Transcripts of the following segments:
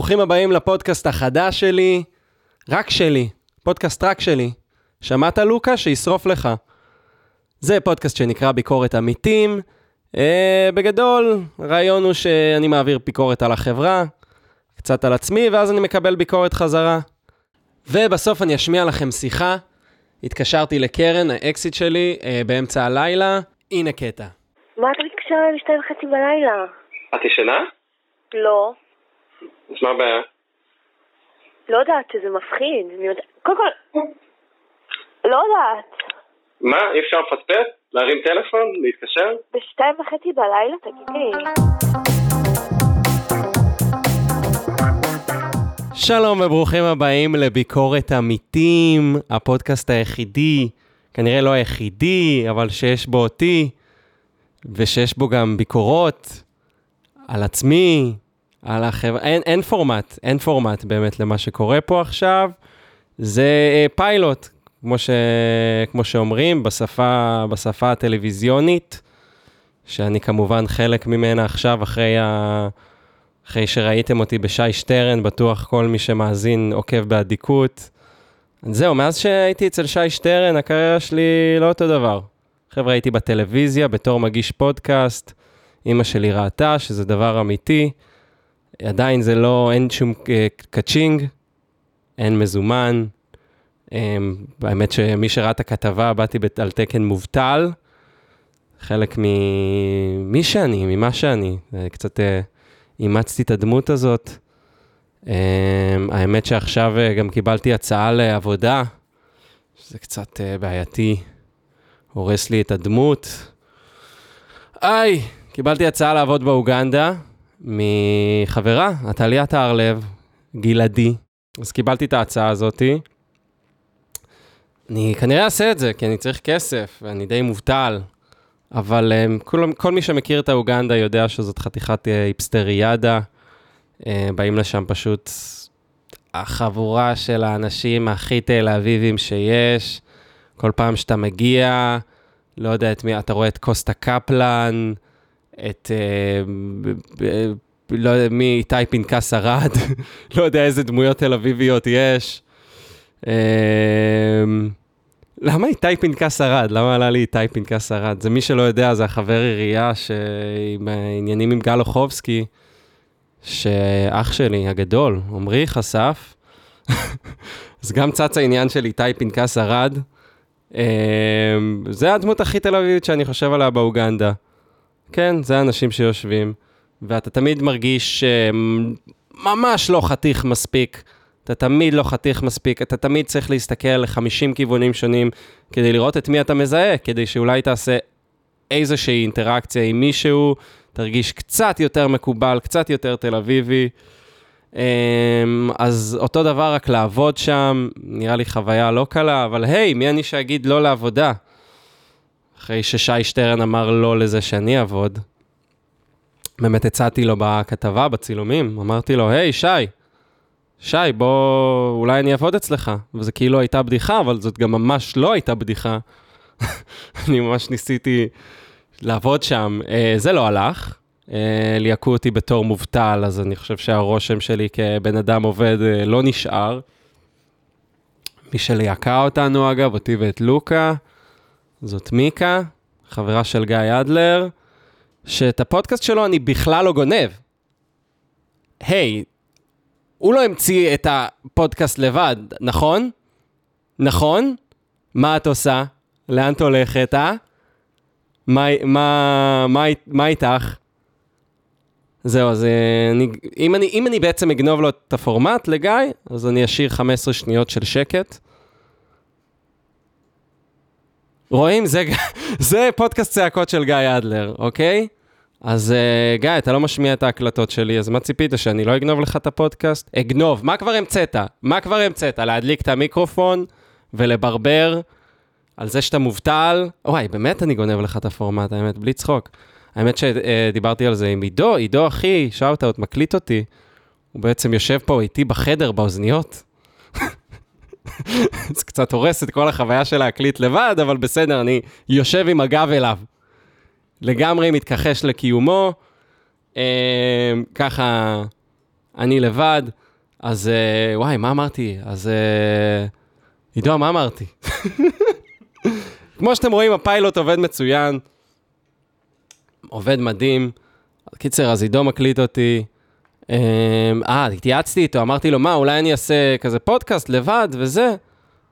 ברוכים הבאים לפודקאסט החדש שלי, רק שלי, פודקאסט רק שלי. שמעת לוקה? שישרוף לך. זה פודקאסט שנקרא ביקורת עמיתים. אה, בגדול, הרעיון הוא שאני מעביר ביקורת על החברה, קצת על עצמי, ואז אני מקבל ביקורת חזרה. ובסוף אני אשמיע לכם שיחה. התקשרתי לקרן, האקסיט שלי, אה, באמצע הלילה. הנה קטע. מה אתה מתקשר אליי בשתיים וחצי בלילה? את ישנה? לא. אז מה הבעיה? לא יודעת, זה מפחיד. קודם כל... לא יודעת. מה, אי אפשר לפספס? להרים טלפון? להתקשר? בשתיים וחצי בלילה, תגיד לי. שלום וברוכים הבאים לביקורת עמיתים, הפודקאסט היחידי, כנראה לא היחידי, אבל שיש בו אותי, ושיש בו גם ביקורות על עצמי, על החברה, אין, אין פורמט, אין פורמט באמת למה שקורה פה עכשיו. זה אה, פיילוט, כמו, ש, כמו שאומרים, בשפה, בשפה הטלוויזיונית, שאני כמובן חלק ממנה עכשיו, אחרי, ה, אחרי שראיתם אותי בשי שטרן, בטוח כל מי שמאזין עוקב באדיקות. זהו, מאז שהייתי אצל שי שטרן, הקריירה שלי לא אותו דבר. חבר'ה, הייתי בטלוויזיה בתור מגיש פודקאסט, אימא שלי ראתה שזה דבר אמיתי. עדיין זה לא, אין שום אה, ka-ching, אין מזומן. אמ, האמת שמי שראה את הכתבה, באתי על תקן מובטל. חלק ממי שאני, ממה שאני. קצת אה, אימצתי את הדמות הזאת. אמ, האמת שעכשיו אה, גם קיבלתי הצעה לעבודה, שזה קצת בעייתי, הורס לי את הדמות. היי, קיבלתי הצעה לעבוד באוגנדה, מחברה, עתליה טהרלב, גלעדי. אז קיבלתי את ההצעה הזאתי. אני כנראה אעשה את זה, כי אני צריך כסף, ואני די מובטל. אבל um, כל, כל מי שמכיר את האוגנדה יודע שזאת חתיכת uh, היפסטריאדה. Uh, באים לשם פשוט החבורה של האנשים הכי תל אביבים שיש. כל פעם שאתה מגיע, לא יודע את מי, אתה רואה את קוסטה קפלן, את, אה, לא יודע מי, איתי פנקס ארד, לא יודע איזה דמויות תל אביביות יש. אה, למה איתי פנקס ארד? למה עלה לי איתי פנקס ארד? זה מי שלא יודע, זה החבר עירייה עם עניינים עם גל אוחובסקי, שאח שלי הגדול, עמרי חשף. אז גם צץ העניין של איתי פנקס ארד. זה הדמות הכי תל אביבית שאני חושב עליה באוגנדה. כן, זה האנשים שיושבים, ואתה תמיד מרגיש ממש לא חתיך מספיק. אתה תמיד לא חתיך מספיק, אתה תמיד צריך להסתכל ל-50 כיוונים שונים כדי לראות את מי אתה מזהה, כדי שאולי תעשה איזושהי אינטראקציה עם מישהו, תרגיש קצת יותר מקובל, קצת יותר תל אביבי. אז אותו דבר, רק לעבוד שם, נראה לי חוויה לא קלה, אבל היי, מי אני שאגיד לא לעבודה? אחרי ששי שטרן אמר לא לזה שאני אעבוד, באמת הצעתי לו בכתבה, בצילומים, אמרתי לו, היי, שי, שי, בוא, אולי אני אעבוד אצלך. וזה כאילו הייתה בדיחה, אבל זאת גם ממש לא הייתה בדיחה. אני ממש ניסיתי לעבוד שם. אה, זה לא הלך. אה, ליהקו אותי בתור מובטל, אז אני חושב שהרושם שלי כבן אדם עובד אה, לא נשאר. מי שליהקה אותנו, אגב, אותי ואת לוקה, זאת מיקה, חברה של גיא אדלר, שאת הפודקאסט שלו אני בכלל לא גונב. היי, הוא לא המציא את הפודקאסט לבד, נכון? נכון? מה את עושה? לאן את הולכת, אה? מה, מה, מה, מה איתך? זהו, אז אה, אני, אם, אני, אם אני בעצם אגנוב לו את הפורמט לגיא, אז אני אשאיר 15 שניות של שקט. רואים? זה, זה פודקאסט צעקות של גיא אדלר, אוקיי? אז uh, גיא, אתה לא משמיע את ההקלטות שלי, אז מה ציפית, שאני לא אגנוב לך את הפודקאסט? אגנוב, מה כבר המצאת? מה כבר המצאת? להדליק את המיקרופון ולברבר על זה שאתה מובטל? וואי, באמת אני גונב לך את הפורמט, האמת, בלי צחוק. האמת שדיברתי על זה עם עידו, עידו אחי, שאוט-אוט, מקליט אותי. הוא בעצם יושב פה איתי בחדר, באוזניות. זה קצת הורס את כל החוויה של להקליט לבד, אבל בסדר, אני יושב עם הגב אליו. לגמרי מתכחש לקיומו. אה, ככה, אני לבד, אז אה, וואי, מה אמרתי? אז אה, עידו, מה אמרתי? כמו שאתם רואים, הפיילוט עובד מצוין, עובד מדהים. קיצר, אז עידו מקליט אותי. אה, אה, התייעצתי איתו, אמרתי לו, מה, אולי אני אעשה כזה פודקאסט לבד וזה?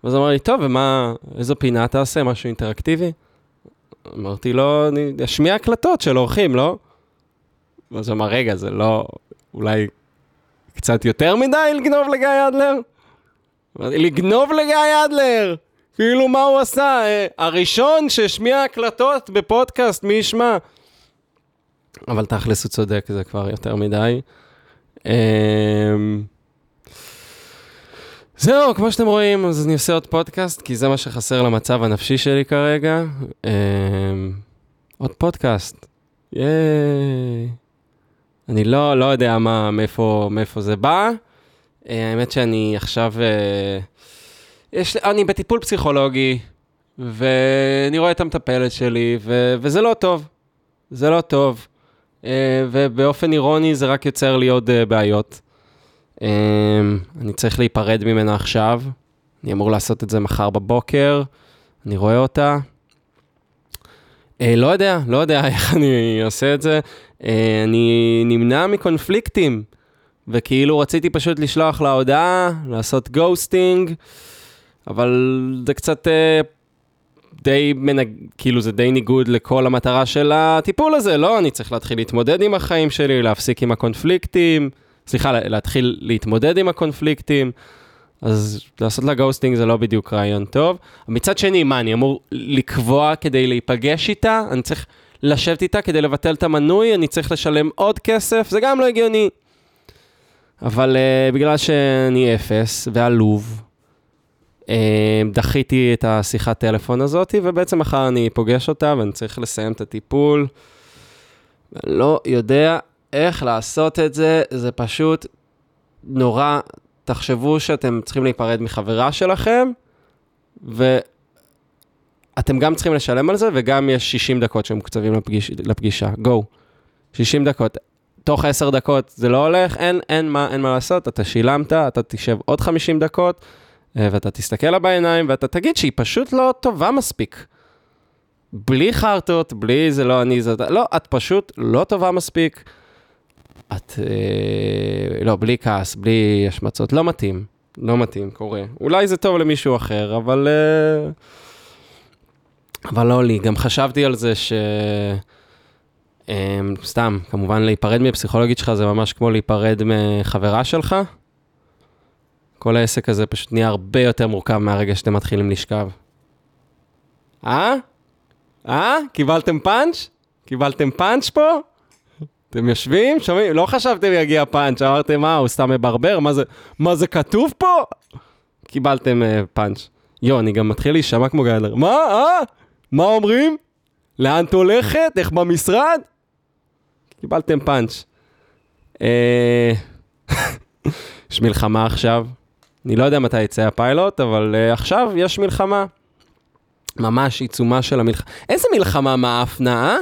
ואז הוא אמר לי, טוב, ומה, איזו פינה תעשה, משהו אינטראקטיבי? אמרתי לו, אני אשמיע הקלטות של אורחים, לא? ואז הוא אמר, רגע, זה לא, אולי קצת יותר מדי לגנוב לגיא אדלר? אמרתי, לגנוב לגיא אדלר? כאילו, מה הוא עשה? אה, הראשון שהשמיע הקלטות בפודקאסט, מי ישמע? אבל תכלס הוא צודק, זה כבר יותר מדי. אמ, זהו, כמו שאתם רואים, אז אני עושה עוד פודקאסט, כי זה מה שחסר למצב הנפשי שלי כרגע. אמ, עוד פודקאסט. ייי. אני לא, לא יודע מה, מאיפה, מאיפה זה בא. אה, האמת שאני עכשיו... אה, יש, אני בטיפול פסיכולוגי, ואני רואה את המטפלת שלי, ו, וזה לא טוב. זה לא טוב. אה, ובאופן אירוני זה רק יוצר לי עוד בעיות. אני צריך להיפרד ממנה עכשיו. אני אמור לעשות את זה מחר בבוקר. אני רואה אותה. לא יודע, לא יודע איך אני עושה את זה. אה, אני נמנע מקונפליקטים, וכאילו רציתי פשוט לשלוח לה הודעה, לעשות ghosting, אבל זה קצת אה, די, מנג... כאילו זה די ניגוד לכל המטרה של הטיפול הזה, לא? אני צריך להתחיל להתמודד עם החיים שלי, להפסיק עם הקונפליקטים, סליחה, להתחיל להתמודד עם הקונפליקטים. אז לעשות לה ghosting זה לא בדיוק רעיון טוב. מצד שני, מה, אני אמור לקבוע כדי להיפגש איתה? אני צריך לשבת איתה כדי לבטל את המנוי, אני צריך לשלם עוד כסף, זה גם לא הגיוני. אבל uh, בגלל שאני אפס ועלוב, דחיתי את השיחת טלפון הזאת, ובעצם מחר אני פוגש אותה ואני צריך לסיים את הטיפול. לא יודע איך לעשות את זה, זה פשוט נורא. תחשבו שאתם צריכים להיפרד מחברה שלכם, ו... אתם גם צריכים לשלם על זה, וגם יש 60 דקות שמוקצבים לפגיש, לפגישה. גו. 60 דקות. תוך 10 דקות זה לא הולך, אין, אין, מה, אין מה לעשות, אתה שילמת, אתה תשב עוד 50 דקות, אה, ואתה תסתכל לה בעיניים, ואתה תגיד שהיא פשוט לא טובה מספיק. בלי חרטות, בלי זה לא אני, זה... לא, את פשוט לא טובה מספיק. את... אה, לא, בלי כעס, בלי השמצות, לא מתאים. לא מתאים, קורה. אולי זה טוב למישהו אחר, אבל... אה, אבל לא לי, גם חשבתי על זה ש... אמ, סתם, כמובן להיפרד מפסיכולוגית שלך זה ממש כמו להיפרד מחברה שלך. כל העסק הזה פשוט נהיה הרבה יותר מורכב מהרגע שאתם מתחילים לשכב. אה? אה? קיבלתם פאנץ'? קיבלתם פאנץ' פה? אתם יושבים, שומעים? לא חשבתם יגיע פאנץ', אמרתם, מה, הוא סתם מברבר? מה זה, מה זה כתוב פה? קיבלתם uh, פאנץ'. יו, אני גם מתחיל להישמע כמו גלר. מה? אה? מה אומרים? לאן את הולכת? איך במשרד? קיבלתם פאנץ'. אה, יש מלחמה עכשיו. אני לא יודע מתי יצא הפיילוט, אבל uh, עכשיו יש מלחמה. ממש עיצומה של המלחמה. איזה מלחמה מאפנה, אה?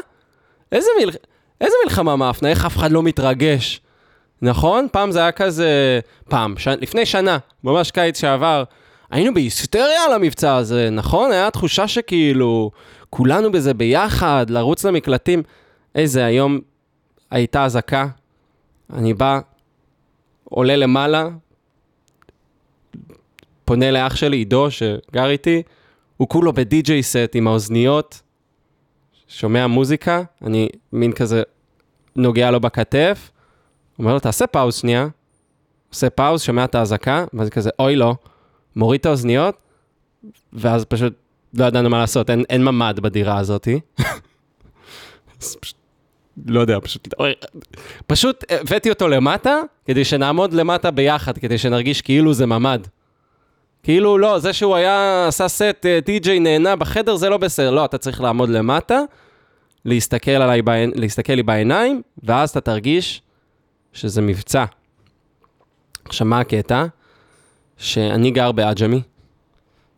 איזה, מל... איזה מלחמה מאפנה? איך אף אחד לא מתרגש? נכון? פעם זה היה כזה... פעם, ש... לפני שנה, ממש קיץ שעבר, היינו בהיסטריה על המבצע הזה, נכון? היה תחושה שכאילו, כולנו בזה ביחד, לרוץ למקלטים. איזה, היום הייתה אזעקה, אני בא, עולה למעלה, פונה לאח שלי, עידו, שגר איתי, הוא כולו בדי-ג'יי סט עם האוזניות, שומע מוזיקה, אני מין כזה נוגע לו בכתף, אומר לו, תעשה פאוז שנייה, עושה פאוז, שומע את האזעקה, ואז כזה, אוי לא. מוריד את האוזניות, ואז פשוט לא ידענו מה לעשות, אין, אין ממ"ד בדירה הזאתי. לא יודע, פשוט... פשוט הבאתי אותו למטה, כדי שנעמוד למטה ביחד, כדי שנרגיש כאילו זה ממ"ד. כאילו, לא, זה שהוא היה, עשה סט, טי.ג'יי נהנה בחדר, זה לא בסדר. לא, אתה צריך לעמוד למטה, להסתכל, עליי, להסתכל לי בעיניים, ואז אתה תרגיש שזה מבצע. עכשיו, מה הקטע? שאני גר בעג'מי,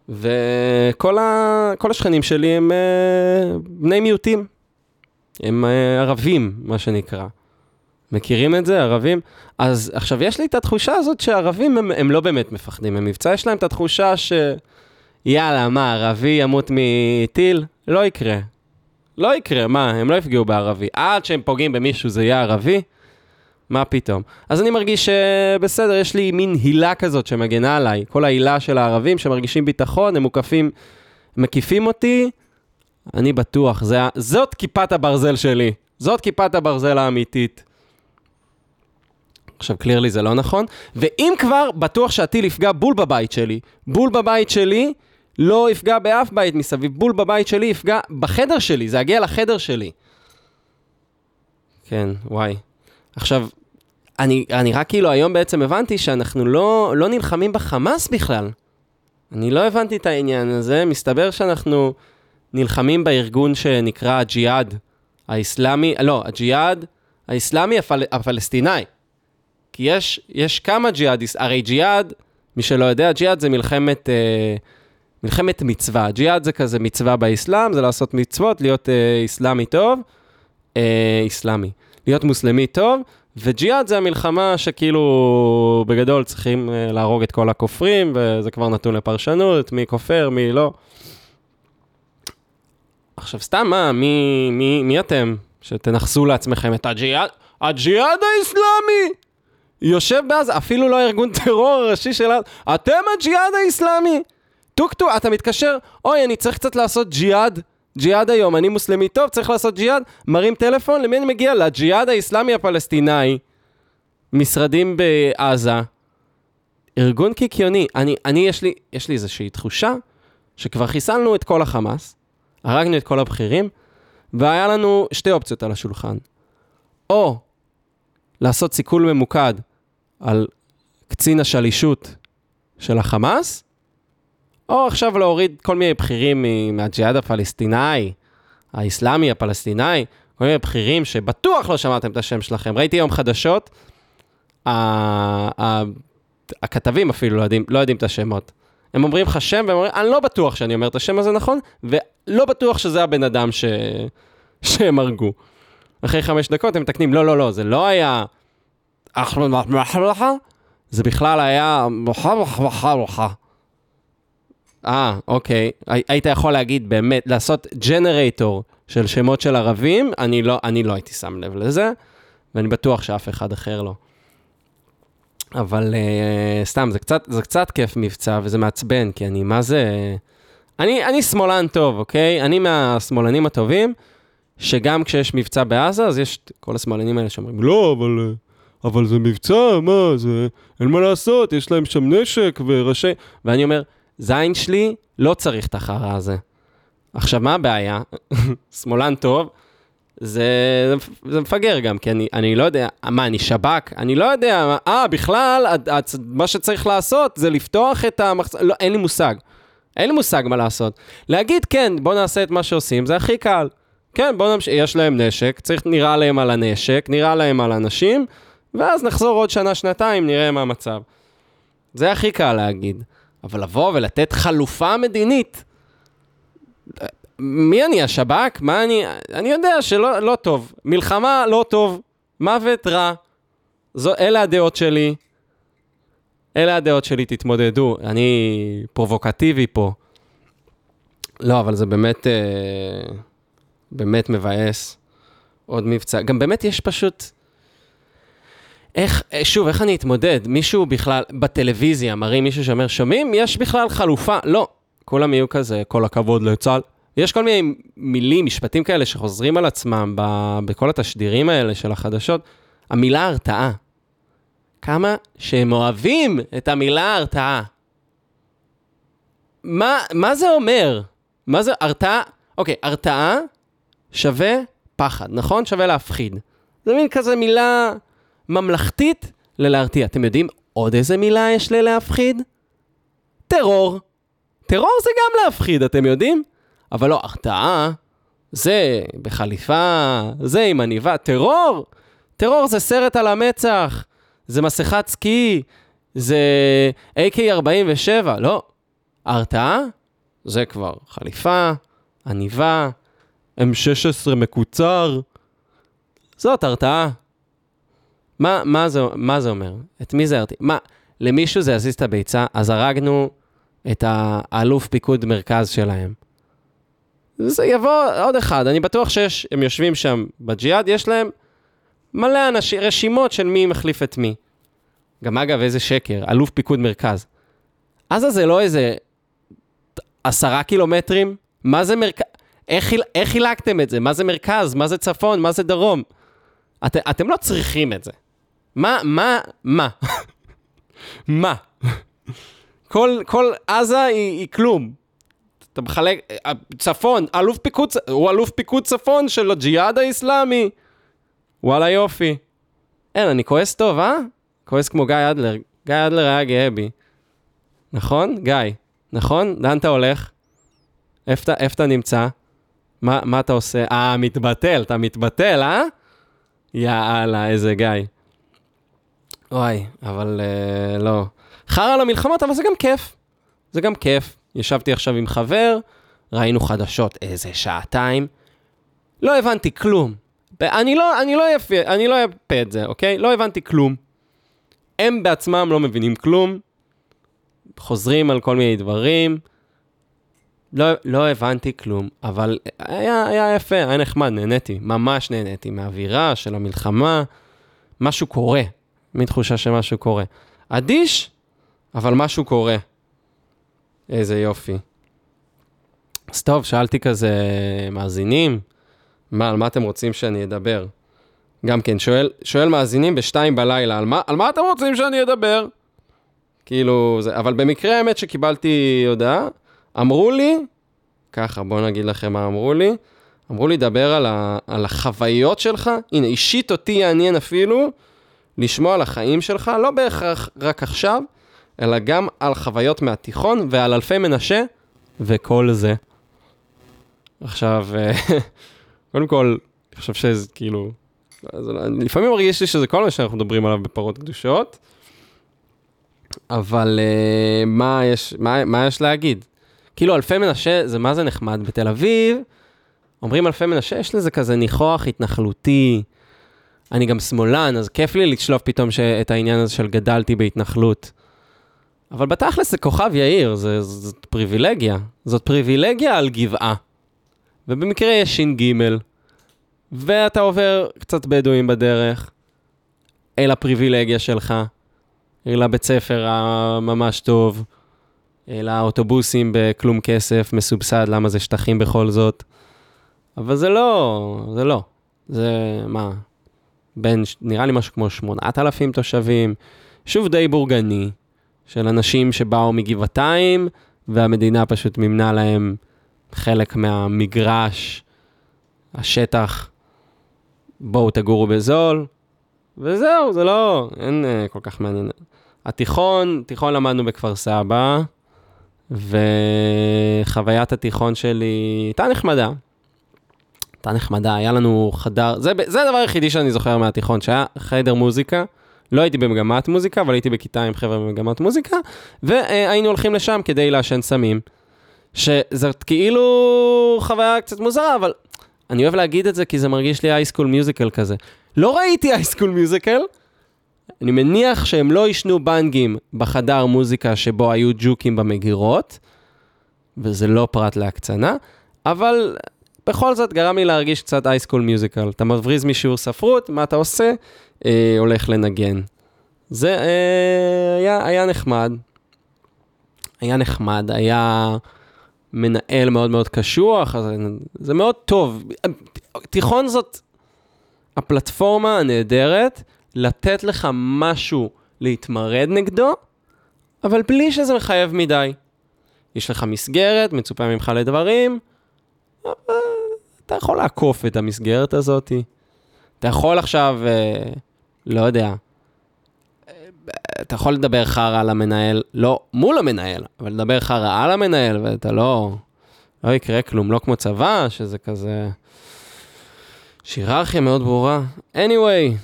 וכל ה... השכנים שלי הם uh, בני מיעוטים. הם uh, ערבים, מה שנקרא. מכירים את זה, ערבים? אז עכשיו, יש לי את התחושה הזאת שערבים הם, הם לא באמת מפחדים ממבצע, יש להם את התחושה ש... יאללה, מה, ערבי ימות מטיל? לא יקרה. לא יקרה, מה, הם לא יפגעו בערבי. עד שהם פוגעים במישהו זה יהיה ערבי? מה פתאום? אז אני מרגיש שבסדר, יש לי מין הילה כזאת שמגנה עליי. כל ההילה של הערבים שמרגישים ביטחון, הם מוקפים, מקיפים אותי, אני בטוח, זה, זאת כיפת הברזל שלי. זאת כיפת הברזל האמיתית. עכשיו, קלירלי זה לא נכון. ואם כבר, בטוח שהטיל יפגע בול בבית שלי. בול בבית שלי, לא יפגע באף בית מסביב. בול בבית שלי יפגע בחדר שלי, זה יגיע לחדר שלי. כן, וואי. עכשיו, אני, אני רק כאילו היום בעצם הבנתי שאנחנו לא, לא נלחמים בחמאס בכלל. אני לא הבנתי את העניין הזה, מסתבר שאנחנו נלחמים בארגון שנקרא הג'יהאד האסלאמי, לא, הג'יהאד האסלאמי הפל, הפלסטיני. כי יש, יש כמה ג'יהאד, הרי ג'יהאד, מי שלא יודע, ג'יהאד זה מלחמת, אה, מלחמת מצווה. ג'יהאד זה כזה מצווה באסלאם, זה לעשות מצוות, להיות אה, אסלאמי טוב, אה, אסלאמי, להיות מוסלמי טוב, וג'יהאד זה המלחמה שכאילו בגדול צריכים אה, להרוג את כל הכופרים, וזה כבר נתון לפרשנות, מי כופר, מי לא. עכשיו סתם מה, מי, מי, מי אתם שתנכסו לעצמכם את הג'יהאד? הג'יהאד האסלאמי! יושב בעזה, אפילו לא ארגון טרור הראשי שלנו, אתם הג'יהאד האסלאמי! טוק טוק, אתה מתקשר, אוי, אני צריך קצת לעשות ג'יהאד, ג'יהאד היום, אני מוסלמי טוב, צריך לעשות ג'יהאד, מרים טלפון, למי אני מגיע? לג'יהאד האסלאמי הפלסטיני, משרדים בעזה, ארגון קיקיוני. אני, אני, יש לי, יש לי איזושהי תחושה שכבר חיסלנו את כל החמאס, הרגנו את כל הבכירים, והיה לנו שתי אופציות על השולחן. או לעשות סיכול ממוקד על קצין השלישות של החמאס, או עכשיו להוריד כל מיני בכירים מהג'יהאד הפלסטיני, האסלאמי הפלסטיני, כל מיני בכירים שבטוח לא שמעתם את השם שלכם. ראיתי היום חדשות, הכתבים אפילו לא יודעים, לא יודעים את השמות. הם אומרים לך שם, והם אומרים, אני לא בטוח שאני אומר את השם הזה נכון, ולא בטוח שזה הבן אדם ש... שהם הרגו. אחרי חמש דקות הם מתקנים, לא, לא, לא, זה לא היה... זה בכלל היה... אה, אוקיי. היית יכול להגיד באמת, לעשות ג'נרייטור של שמות של ערבים, אני לא, אני לא הייתי שם לב לזה, ואני בטוח שאף אחד אחר לא. אבל uh, סתם, זה קצת, זה קצת כיף מבצע, וזה מעצבן, כי אני, מה זה... אני, אני שמאלן טוב, אוקיי? אני מהשמאלנים הטובים, שגם כשיש מבצע בעזה, אז יש כל השמאלנים האלה שאומרים, לא, אבל, אבל זה מבצע, מה, זה... אין מה לעשות, יש להם שם נשק וראשי... ואני אומר, זין שלי, לא צריך את החרא הזה. עכשיו, מה הבעיה? שמאלן טוב, זה, זה מפגר גם, כי אני, אני לא יודע, מה, אני שב"כ? אני לא יודע, אה, בכלל, מה שצריך לעשות זה לפתוח את המחצ... לא, אין לי מושג. אין לי מושג מה לעשות. להגיד, כן, בוא נעשה את מה שעושים, זה הכי קל. כן, בוא נמשיך, יש להם נשק, צריך, נראה להם על הנשק, נראה להם על אנשים, ואז נחזור עוד שנה, שנתיים, נראה מה המצב. זה הכי קל להגיד. אבל לבוא ולתת חלופה מדינית, מי אני, השב"כ? מה אני... אני יודע שלא לא טוב. מלחמה לא טוב, מוות רע. זו, אלה הדעות שלי. אלה הדעות שלי, תתמודדו. אני פרובוקטיבי פה. לא, אבל זה באמת, אה, באמת מבאס. עוד מבצע. גם באמת יש פשוט... איך, אה, שוב, איך אני אתמודד? מישהו בכלל, בטלוויזיה, מראים מישהו שאומר, שומעים? יש בכלל חלופה. לא. כולם יהיו כזה, כל הכבוד לצה"ל. יש כל מיני מילים, משפטים כאלה שחוזרים על עצמם ב, בכל התשדירים האלה של החדשות. המילה הרתעה. כמה שהם אוהבים את המילה הרתעה. מה, מה זה אומר? מה זה הרתעה? אוקיי, הרתעה שווה פחד, נכון? שווה להפחיד. זה מין כזה מילה ממלכתית ללהרתיע. אתם יודעים עוד איזה מילה יש ללהפחיד? טרור. טרור זה גם להפחיד, אתם יודעים? אבל לא, הרתעה, זה בחליפה, זה עם עניבה. טרור? טרור זה סרט על המצח, זה מסכת סקי, זה AK-47, לא. הרתעה? זה כבר חליפה, עניבה, M16 מקוצר. זאת הרתעה. מה, מה, זה, מה זה אומר? את מי זה הרתיע? מה, למישהו זה יזיז את הביצה, אז הרגנו את האלוף פיקוד מרכז שלהם. זה יבוא עוד אחד, אני בטוח שיש, הם יושבים שם בג'יהאד, יש להם מלא אנשים, רשימות של מי מחליף את מי. גם אגב, איזה שקר, אלוף פיקוד מרכז. עזה זה לא איזה עשרה קילומטרים? מה זה מרכז? איך, איך חילקתם את זה? מה זה מרכז? מה זה צפון? מה זה דרום? את, אתם לא צריכים את זה. מה, מה, מה? מה? כל, כל עזה היא, היא כלום. אתה מחלק, צפון, אלוף פיקוד, הוא אלוף פיקוד צפון של הג'יהאד האיסלאמי. וואלה יופי. אין, אני כועס טוב, אה? כועס כמו גיא אדלר. גיא אדלר היה גאה בי. נכון? גיא. נכון? לאן אתה הולך? איפה אתה נמצא? מה, מה אתה עושה? אה, מתבטל, אתה מתבטל, אה? יאללה, איזה גיא. וואי, אבל אה, לא. חרא למלחמות, אבל זה גם כיף. זה גם כיף. ישבתי עכשיו עם חבר, ראינו חדשות איזה שעתיים. לא הבנתי כלום. אני לא, אני לא יפה, אני לא אפה את זה, אוקיי? לא הבנתי כלום. הם בעצמם לא מבינים כלום. חוזרים על כל מיני דברים. לא, לא הבנתי כלום, אבל היה, היה יפה, היה נחמד, נהניתי, ממש נהניתי מהאווירה של המלחמה, משהו קורה, מין תחושה שמשהו קורה. אדיש, אבל משהו קורה. איזה יופי. אז טוב, שאלתי כזה מאזינים, מה, על מה אתם רוצים שאני אדבר? גם כן, שואל, שואל מאזינים בשתיים בלילה, על מה, על מה אתם רוצים שאני אדבר? כאילו, זה, אבל במקרה האמת שקיבלתי הודעה, אמרו לי, ככה, בואו נגיד לכם מה אמרו לי, אמרו לי, דבר על, ה, על החוויות שלך, הנה, אישית אותי יעניין אפילו לשמוע על החיים שלך, לא בהכרח רק עכשיו, אלא גם על חוויות מהתיכון ועל אלפי מנשה וכל זה. עכשיו, אה, קודם כל, אני חושב שזה כאילו, לפעמים מרגיש לי שזה כל מה שאנחנו מדברים עליו בפרות קדושות, אבל uh, מה, יש, מה, מה יש להגיד? כאילו אלפי מנשה, זה מה זה נחמד. בתל אביב, אומרים אלפי מנשה, יש לזה כזה ניחוח התנחלותי. אני גם שמאלן, אז כיף לי לשלוף פתאום ש... את העניין הזה של גדלתי בהתנחלות. אבל בתכלס זה כוכב יאיר, זה, זאת פריבילגיה. זאת פריבילגיה על גבעה. ובמקרה יש ש"ג, ואתה עובר קצת בדואים בדרך, אל הפריבילגיה שלך, אל הבית ספר הממש טוב, אל האוטובוסים בכלום כסף, מסובסד, למה זה שטחים בכל זאת. אבל זה לא, זה לא. זה מה? בין, נראה לי משהו כמו 8,000 תושבים, שוב די בורגני, של אנשים שבאו מגבעתיים, והמדינה פשוט מימנה להם חלק מהמגרש, השטח, בואו תגורו בזול, וזהו, זה לא, אין uh, כל כך מעניין. התיכון, תיכון למדנו בכפר סבא, וחוויית התיכון שלי הייתה נחמדה. הייתה נחמדה, היה לנו חדר, זה, זה הדבר היחידי שאני זוכר מהתיכון, שהיה חדר מוזיקה. לא הייתי במגמת מוזיקה, אבל הייתי בכיתה עם חבר'ה במגמת מוזיקה, והיינו הולכים לשם כדי לעשן סמים. שזאת כאילו חוויה קצת מוזרה, אבל אני אוהב להגיד את זה כי זה מרגיש לי אייסקול מיוזיקל כזה. לא ראיתי אייסקול מיוזיקל, אני מניח שהם לא עישנו בנגים בחדר מוזיקה שבו היו ג'וקים במגירות, וזה לא פרט להקצנה, אבל בכל זאת גרם לי להרגיש קצת אייסקול מיוזיקל. אתה מבריז משיעור ספרות, מה אתה עושה? אה, הולך לנגן. זה אה, היה, היה נחמד. היה נחמד, היה מנהל מאוד מאוד קשוח, אז זה מאוד טוב. תיכון זאת הפלטפורמה הנהדרת לתת לך משהו להתמרד נגדו, אבל בלי שזה מחייב מדי. יש לך מסגרת, מצופה ממך לדברים, אתה יכול לעקוף את המסגרת הזאת. אתה יכול עכשיו, אה, לא יודע, אתה יכול לדבר חרא על המנהל, לא מול המנהל, אבל לדבר חרא על המנהל, ואתה לא, לא יקרה כלום, לא כמו צבא, שזה כזה... יש היררכיה מאוד ברורה. anyway,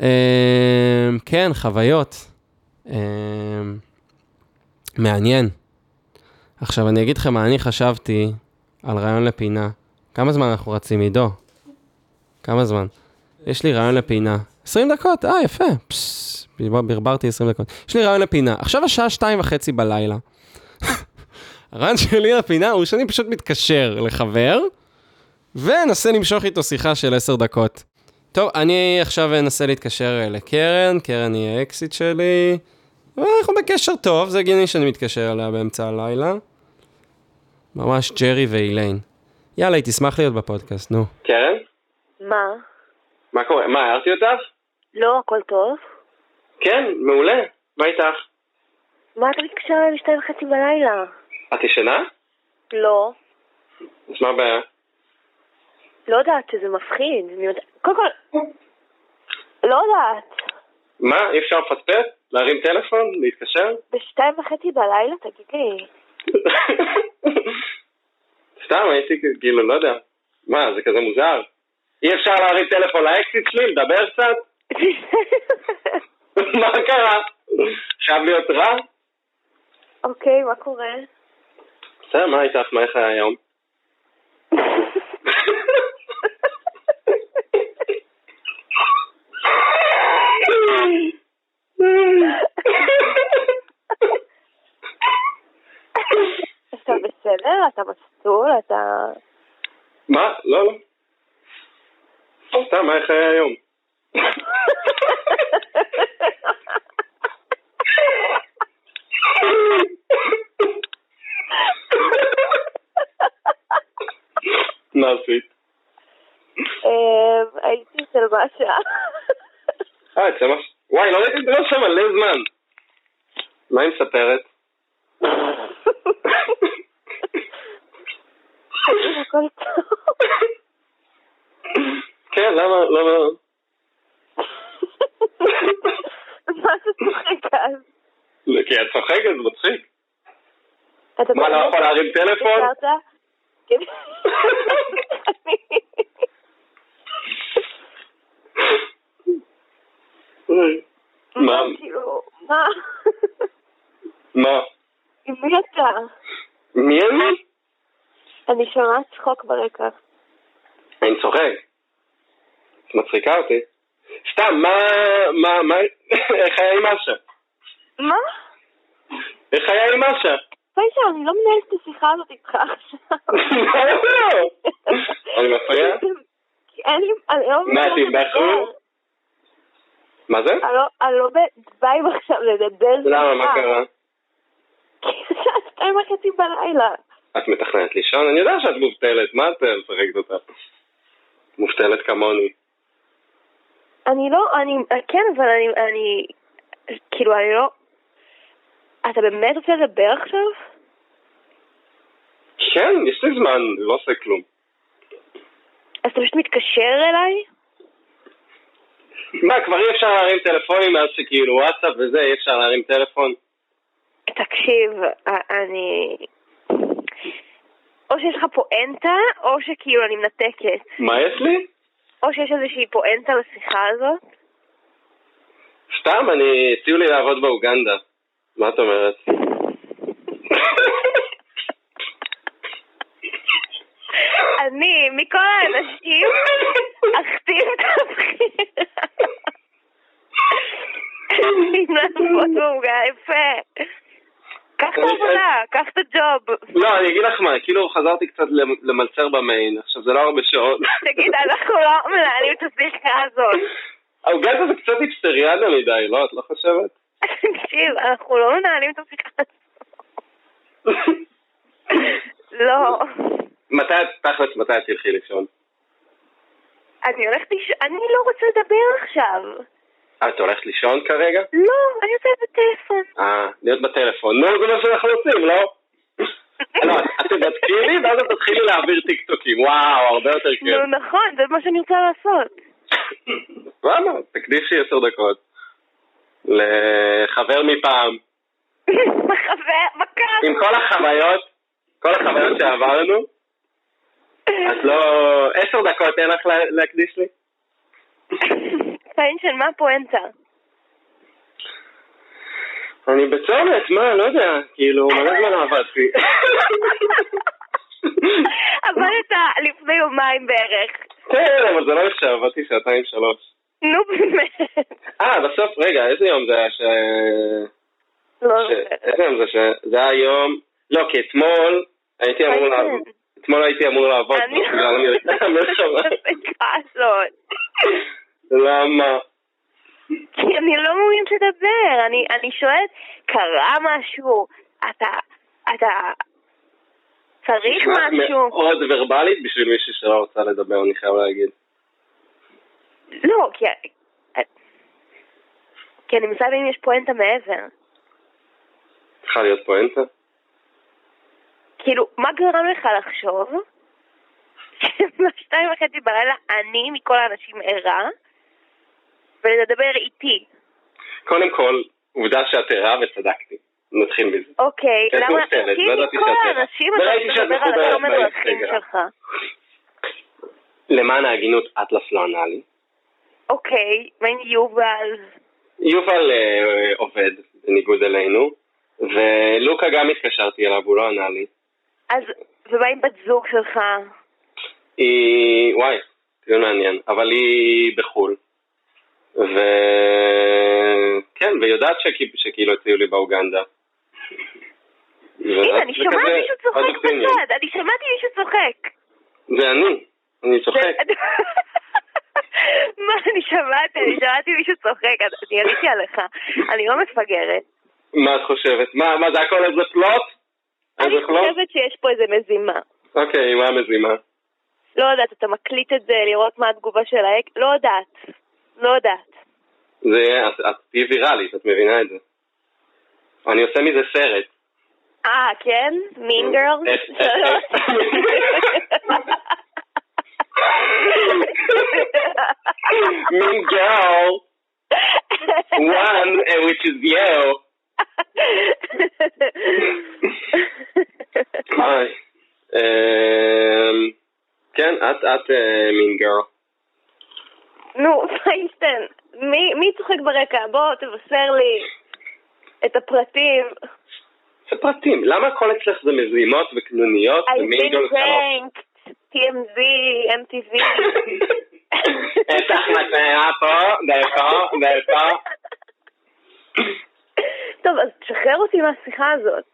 אה, כן, חוויות. אה, מעניין. עכשיו, אני אגיד לכם מה אני חשבתי על רעיון לפינה. כמה זמן אנחנו רצים, עידו? כמה זמן? יש לי רעיון לפינה. 20 דקות? אה, יפה. ברברתי 20 דקות. יש לי רעיון לפינה. עכשיו השעה שתיים וחצי בלילה. הרעיון שלי לפינה הוא שאני פשוט מתקשר לחבר, ואנסה למשוך איתו שיחה של 10 דקות. טוב, אני עכשיו אנסה להתקשר אה, לקרן, קרן היא האקסיט שלי. אנחנו בקשר טוב, זה הגיוני שאני מתקשר אליה באמצע הלילה. ממש ג'רי ואיליין. יאללה, היא תשמח להיות בפודקאסט, נו. קרן? מה? מה קורה? מה, הערתי אותך? לא, הכל טוב? כן, מעולה. מה איתך? מה אתה מתקשר אליי בשתיים וחצי בלילה? את ישנה? לא. אז מה הבעיה? לא יודעת, שזה מפחיד. מי יודע- קודם כל, לא יודעת. מה, אי אפשר לפספס? להרים טלפון? להתקשר? בשתיים וחצי בלילה, תגיד לי. סתם, הייתי כאילו, לא יודע. מה, זה כזה מוזר? אי אפשר להרים טלפון לאקסיט שלי, לדבר קצת? מה קרה? חייב להיות רע? אוקיי, מה קורה? בסדר, מה איתך? מה איך היה היום? אתה מסטול? אתה... מה? לא, לא. סתם, מה איך היה היום? מה עשית? אמ, הייתי אצל משה. אה, אצל מה... וואי, לא ראיתי את זה שם מלא זמן. מה היא מספרת? הכל טוב. כן, למה, למה? מה אתה צוחק אז? כי את צוחקת, זה מצחיק. אתה מה, לא באמת יכול להרים טלפון? התקשרת? כן. מה? כאילו, מה? מה? מי אתה? מי אני? אני שומעת צחוק ברקע. אני צוחק. את מצחיקה אותי. סתם, מה, מה, מה, איך היה עם משה? מה? איך היה עם משה? פייסל, אני לא מנהלת את השיחה הזאת איתך עכשיו. אני מפריע? אין לי... לא מה, תתבחרו? מה זה? אני לא- אני לא עכשיו לדבר. למה, מה. קרה? שתיים וחצי בלילה. את מתכננת לישון? אני יודע שאת מובטלת, מה את משחקת אותה? מובטלת כמוני. אני לא, אני, כן, אבל אני, אני, כאילו, אני לא... אתה באמת רוצה לדבר עכשיו? כן, יש לי זמן, לא עושה כלום. אז אתה פשוט מתקשר אליי? מה, כבר אי אפשר להרים טלפונים מאז שכאילו וואטסאפ וזה, אי אפשר להרים טלפון? תקשיב, אני... או שיש לך פואנטה, או שכאילו אני מנתקת. מה יש לי? או שיש איזושהי פואנטה לשיחה הזאת. סתם, אני... הציעו לי לעבוד באוגנדה. מה את אומרת? אני, מכל האנשים, אכתיב את הבחירה. אני לעבוד בעוגה, יפה. את העבודה, קח את הג'וב. לא, אני אגיד לך מה, כאילו חזרתי קצת למ- למלצר במיין, עכשיו זה לא הרבה שעות. תגיד, אנחנו לא מנהלים את השיחה הזאת. האוגנדה זה קצת היפסטריאנה מדי, לא? את לא חושבת? תקשיב, אנחנו לא מנהלים את השיחה הזאת. לא. מתי תכלס, מתי את תלכי לישון? אני הולכת לישון, אני לא רוצה לדבר עכשיו. את הולכת לישון כרגע? לא, אני רוצה בטלפון. אה, להיות בטלפון. נו, זה מה שאנחנו עושים, לא? לא, את תבדקי לי ואז את תתחילי להעביר טיקטוקים. וואו, הרבה יותר כיף. נו, נכון, זה מה שאני רוצה לעשות. למה? תקדישי עשר דקות. לחבר מפעם. חבר, קרה? עם כל החוויות, כל החוויות שעברנו, את לא... עשר דקות אין לך לה- להקדיש לי? פיינשן, מה הפואנטה? אני בצומת, מה, לא יודע, כאילו, מלא זמן עבדתי. עבדת לפני יומיים בערך. כן, אבל זה לא נחשב, עבדתי שעתיים שלוש. נו באמת. אה, בסוף, רגע, איזה יום זה היה ש... לא. איזה יום זה ש... זה היה יום... לא, כי אתמול הייתי אמור. לעבוד. אתמול הייתי אמור לעבוד. אני המלחמה. מפסיקה הזאת. למה? כי אני לא מעוניינת לדבר, אני, אני שואלת, קרה משהו? אתה, אתה צריך נשמעת משהו? מאוד ורבלית בשביל מישהי שלא רוצה לדבר, אני חייב להגיד. לא, כי, כי אני מנסה אם יש פואנטה מעבר. צריכה להיות פואנטה? כאילו, מה גרם לך לחשוב שבשתיים וחצי בלילה אני מכל האנשים ערה ולדבר איתי? קודם כל, עובדה שאת ערה וצדקתי. נתחיל מזה. אוקיי, למה אותי לא מכל. האנשים אתה מדבר על מחוברת הצומת דרכים באינסטגרם. שלך? למען ההגינות, אטלס לא ענה לי. אוקיי, עם יובל? יובל אה, עובד, בניגוד אלינו, ולוקה גם התקשרתי אליו, הוא לא ענה לי. אז, ומה עם בת זוג שלך? היא, וואי, דיון מעניין, אבל היא בחו"ל. וכן, ויודעת שכאילו הציעו לי באוגנדה. הנה, אני שומעת מישהו צוחק. בצד, אני שמעתי מישהו צוחק. זה אני, אני צוחק. מה, אני שמעתי, אני שמעתי מישהו צוחק, אני יריתי עליך. אני לא מפגרת. מה את חושבת? מה, מה זה הכל איזה פלוט? אני? חושבת שיש פה איזה מזימה. אוקיי, מה המזימה? לא יודעת, אתה מקליט את זה, לראות מה התגובה של האק? לא יודעת. לא יודעת. זה, את את תהיי ויראלית, את מבינה את זה. אני עושה מזה סרט. אה, כן? מין גרל? mean girl, one, uh, which is you. היי. אמ, כן, את, את mean girl. נו, פיינשטיין, מי, מי צוחק ברקע? בוא, תבשר לי את הפרטים. זה פרטים, למה הכל אצלך זה מזימות וקנוניות גרל pranked, TMZ, MTV. לך מצלמה פה, דרכו, דרכו. טוב, אז תשחרר אותי מהשיחה הזאת.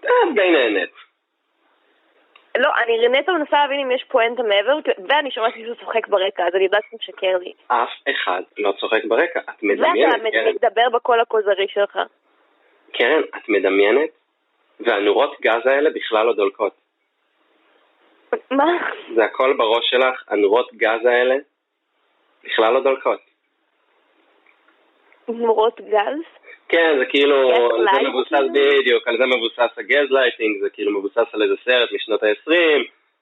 את די נהנית. לא, אני נטו מנסה להבין אם יש פואנטה מעבר, ואני שומעת מישהו צוחק ברקע, אז אני יודעת שאתה משקר לי. אף אחד לא צוחק ברקע. את מדמיינת, ואתה קרן. מדבר בקול הכוזרי שלך. קרן, את מדמיינת, והנורות גז האלה בכלל לא דולקות. מה? זה הכל בראש שלך, הנורות גז האלה בכלל לא דולקות. נורות גז? כן, זה כאילו, זה מבוסס? בדיוק, על זה מבוסס הגזלייטינג, זה כאילו מבוסס על איזה סרט משנות ה-20,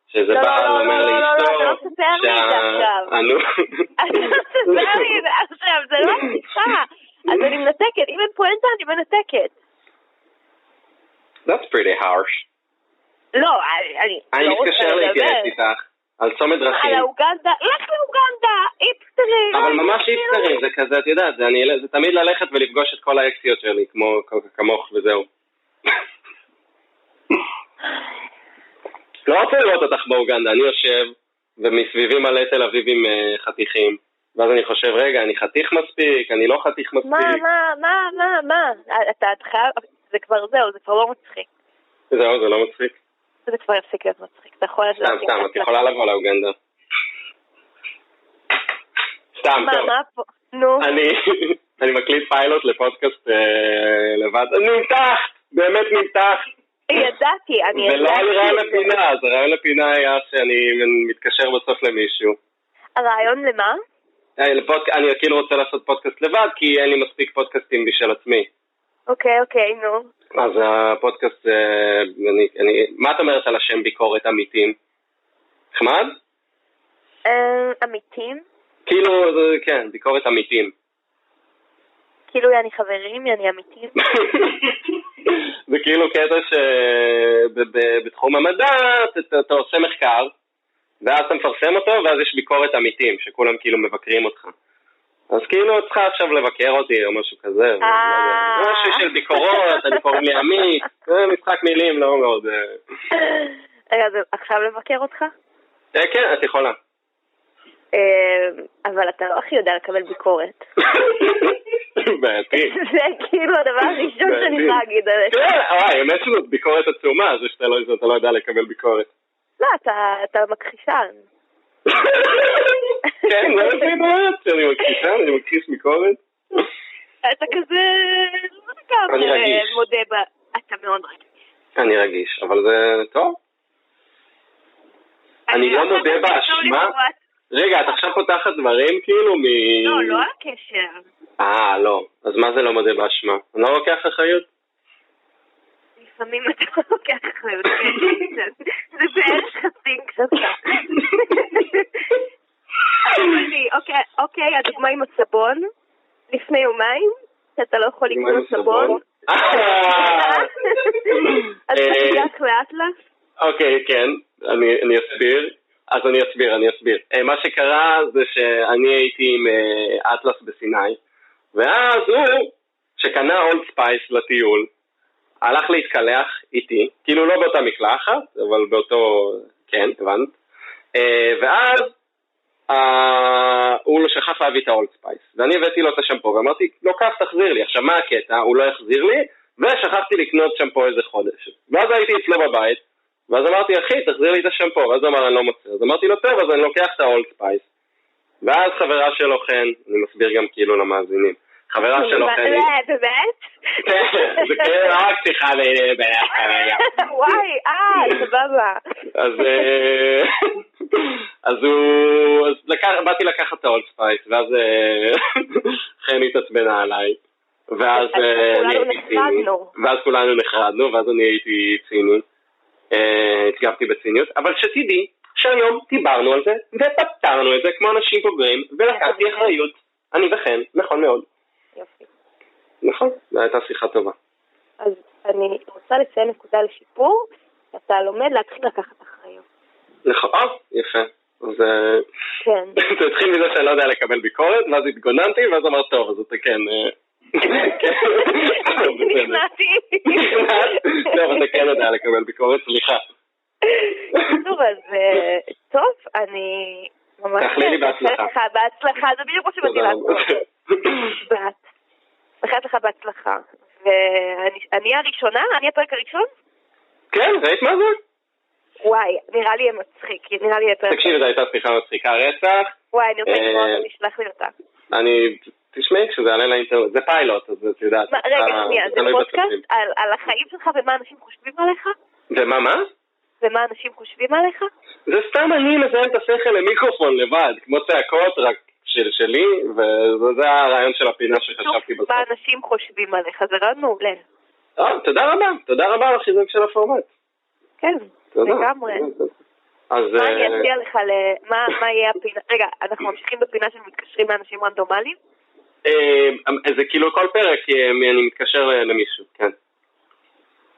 שזה לא, בעל לא, אומר לא, לא, לא, לאשתו, אתה לא תספר לי את זה עכשיו. לא תספר לי את זה עכשיו, זה לא השיחה. אז אני מנתקת, אם אין פואנטה אני מנתקת. That's pretty harsh. לא, אני- אני אני לא רוצה מתקשר להתייעץ לדבר. איתך על צומת על דרכים, האוגנדה, לך לאוגנדה, איפסטרים. אבל לא, ממש כאילו- איפסטרים, זה כזה, את יודעת, זה תמיד ללכת ולפגוש את כל האקסיות שלי, כמו כמוך וזהו. לא רוצה לראות אותך באוגנדה, אני יושב, ומסביבי מלא תל אביבים אה, חתיכים, ואז אני חושב, רגע, אני חתיך מספיק, אני לא חתיך מספיק. מה, מה, מה, מה, מה? אתה חייב, זה כבר זהו, זה כבר לא מצחיק. זהו, זה לא מצחיק. זה כבר יפסיק להיות מצחיק. אתה יכול סתם, סתם, את יכולה לבוא לאוגנדה. סתם, מה, טוב. מה פה? נו. אני, מקליט פיילוט לפודקאסט אה, לבד. נמתח! באמת נמתח! ידעתי, אני ולא היה לי רעיון ידעתי. לפינה, אז הרעיון לפינה היה שאני מתקשר בסוף למישהו. הרעיון למה? אה, אני כאילו רוצה לעשות פודקאסט לבד, כי אין לי מספיק פודקאסטים בשביל עצמי. אוקיי, אוקיי, נו. אז הפודקאסט, אה, אני, אני, מה את אומרת על השם ביקורת עמיתים? נחמד? אה, עמיתים? כאילו, זה- כן, ביקורת עמיתים. כאילו יעני חברים, יעני עמיתים. זה כאילו קטע שבתחום המדע אתה, אתה עושה מחקר, ואז אתה מפרסם אותו, ואז יש ביקורת עמיתים, שכולם כאילו מבקרים אותך. אז כאילו את צריכה עכשיו לבקר אותי או משהו כזה, יודע. אה. משהו של ביקורות, אני קוראים לי עמית, זה משחק מילים לא מאוד... אה. רגע, אז עכשיו לבקר אותך? אה, כן, את יכולה. אבל אתה לא הכי יודע לקבל ביקורת. בעייתי. זה כאילו הדבר הראשון שאני יכולה להגיד עליך. כן, האמת שזאת ביקורת עצומה, זה שאתה לא לא יודע לקבל ביקורת. לא, אתה מכחישן. כן, לא יודעת מה, שאני מכחישן, אני מכחיש ביקורת. אתה כזה, לא אני רגיש. מודה ב... אתה מאוד רגיש. אני רגיש, אבל זה טוב. אני לא מודה באשמה? רגע, את עכשיו פותחת דברים כאילו מ... לא, לא על הקשר. אה, לא. אז מה זה לא מודה באשמה? אני לא לוקח אחריות? לפעמים אתה לא לוקח אחריות. כן, זה בערך חצי לי, אוקיי, אוקיי, הדוגמה עם הסבון, לפני יומיים, שאתה לא יכול לקנות סבון. אז תצליח לאט לאט. אוקיי, כן, אני, אני אסביר. אז אני אסביר, אני אסביר. מה שקרה זה שאני הייתי עם אטלס בסיני, ואז הוא, שקנה Old Spice לטיול, הלך להתקלח איתי, כאילו לא באותה מקלחת, אבל באותו... כן, הבנת? ואז הוא לא שכח להביא את ה Old Spice, ואני הבאתי לו את השמפו, ואמרתי, לא קח, תחזיר לי. עכשיו, מה הקטע? הוא לא יחזיר לי, ושכחתי לקנות שמפו איזה חודש. ואז הייתי אצלו בבית, ואז אמרתי, אחי, תחזיר לי את השמפו, ואז הוא אמר, אני לא מוצא. אז אמרתי לו, טוב, אז אני לוקח את ה Old Spice. ואז חברה שלו חן, אני מסביר גם כאילו למאזינים, חברה שלו חן, לא, באמת? כן, זה כאילו רק שיחה ל... וואי, אה, סבבה. אז אה, אז הוא, אז באתי לקחת את ה Old Spice, ואז אה, חן התעצבנה עליי. ואז אה, אני הייתי ציני. ואז כולנו נחרדנו, ואז אני הייתי ציני, אה, הגבתי בציניות, אבל שתדעי שהיום דיברנו על זה, ופתרנו את זה כמו אנשים בוגרים, ולקחתי אחריות, אני וחן, נכון מאוד. נכון, זו הייתה שיחה טובה. אז אני רוצה לציין נקודה לשיפור, אתה לומד להתחיל לקחת אחריות. נכון, אה, יפה. אז אה, כן. זה התחיל מזה שאני לא יודע לקבל ביקורת, ואז התגוננתי, ואז אמרת, טוב, אז אתה כן... אה, כן, בסדר. נכנעתי. טוב, אתה כן יודע לקבל ביקורת, סליחה. טוב, אז טוב, אני ממש... תאחלי לי בהצלחה. בהצלחה, זה בדיוק מה שבאתי. לעשות. מאחלת לך בהצלחה. ואני הראשונה? אני הפרק הראשון? כן, ראית מה זה? וואי, נראה לי יהיה מצחיק, נראה לי יהיה פרק... תקשיבי, זו הייתה שיחה מצחיקה רצח. וואי, אני רוצה אה, לשמוע אותה, תשלח לי אותה. אני... תשמעי, כשזה יעלה לאינטרנט, זה פיילוט, אז את יודעת. רגע, אה, שנייה, זה פודקאסט על החיים שלך ומה אנשים חושבים עליך? ומה, מה? ומה אנשים חושבים עליך? זה סתם אני מזיין את השכל למיקרופון לבד, כמו צעקות, רק של שלי, וזה הרעיון של הפינה שחשבתי בסוף. מה אנשים חושבים עליך, זה רעיון מעולה. אה, תודה רבה, תודה רבה על החיזוק של הפורמט. כן. לגמרי. אז... מה אני אה, אציע לך ל... מה יהיה הפינה? רגע, אנחנו ממשיכים בפינה של מתקשרים לאנשים רנדומליים? אה, זה כאילו כל פרק אני מתקשר למישהו, כן.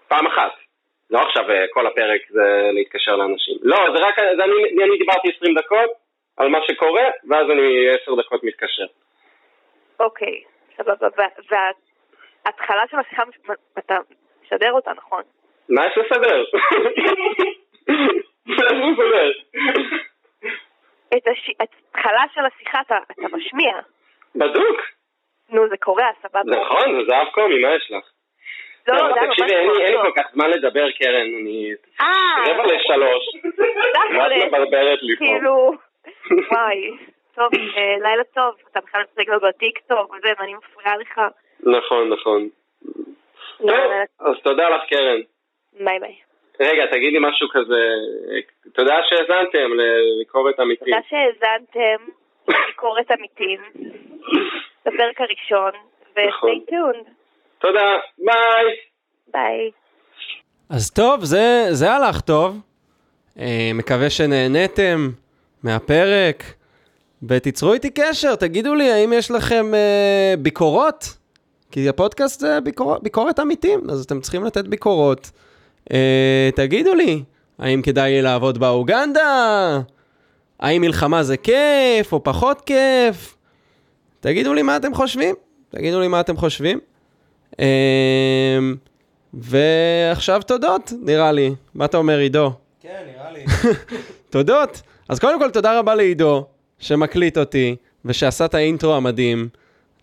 פעם אחת. לא עכשיו כל הפרק זה להתקשר לאנשים. לא, זה רק, זה אני, אני דיברתי 20 דקות על מה שקורה, ואז אני 10 דקות מתקשר. אוקיי, סבבה. וה- וההתחלה של השיחה, אתה משדר אותה, נכון? מה יש לסדר? את ההתחלה של השיחה אתה משמיע. בדוק. נו, זה קורה, סבבה. נכון, זה זהב קומי, מה יש לך? לא, לא, לא, אבל זה היה תקשיבי, ממש אין לי-. כל כך זמן לדבר, קרן. אני... אה, רבע לשלוש. ואת תכל'ס. מברברת לי פה. כאילו, וואי, טוב, אה, לילה טוב, אתה בכלל מצחיק לו בטיקטוק וזה, ואני מפריעה לך. נכון, נכון. לא, אז תודה לך, קרן. ביי ביי. רגע, תגידי משהו כזה, תודה שהאזנתם לביקורת אמיתית. תודה שהאזנתם לביקורת עמיתים, לפרק הראשון, נכון. ו-stay tuned. תודה, ביי. ביי. אז טוב, זה, זה הלך טוב. אה, מקווה שנהניתם מהפרק. ותיצרו איתי קשר, תגידו לי האם יש לכם אה, ביקורות. כי הפודקאסט זה ביקור, ביקורת עמיתים, אז אתם צריכים לתת ביקורות. אה, תגידו לי, האם כדאי לי לעבוד באוגנדה? האם מלחמה זה כיף או פחות כיף? תגידו לי מה אתם חושבים. תגידו לי מה אתם חושבים. אה, ועכשיו תודות, נראה לי. מה אתה אומר, עידו? כן, נראה לי. תודות. אז קודם כל, תודה רבה לעידו, שמקליט אותי, ושעשה את האינטרו המדהים,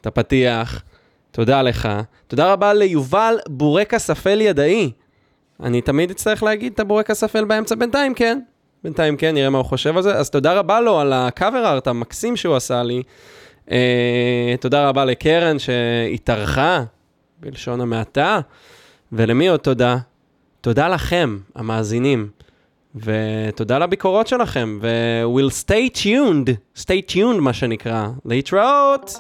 את הפתיח. תודה לך. תודה רבה ליובל בורקס אפל ידעי. אני תמיד אצטרך להגיד את הבורקס אפל באמצע, בינתיים כן. בינתיים כן, נראה מה הוא חושב על זה. אז תודה רבה לו על הקאבר ארט המקסים שהוא עשה לי. אה, תודה רבה לקרן שהתארחה, בלשון המעטה. ולמי עוד תודה? תודה לכם, המאזינים. ותודה לביקורות שלכם, ו- we'll stay tuned, stay tuned מה שנקרא, להתראות!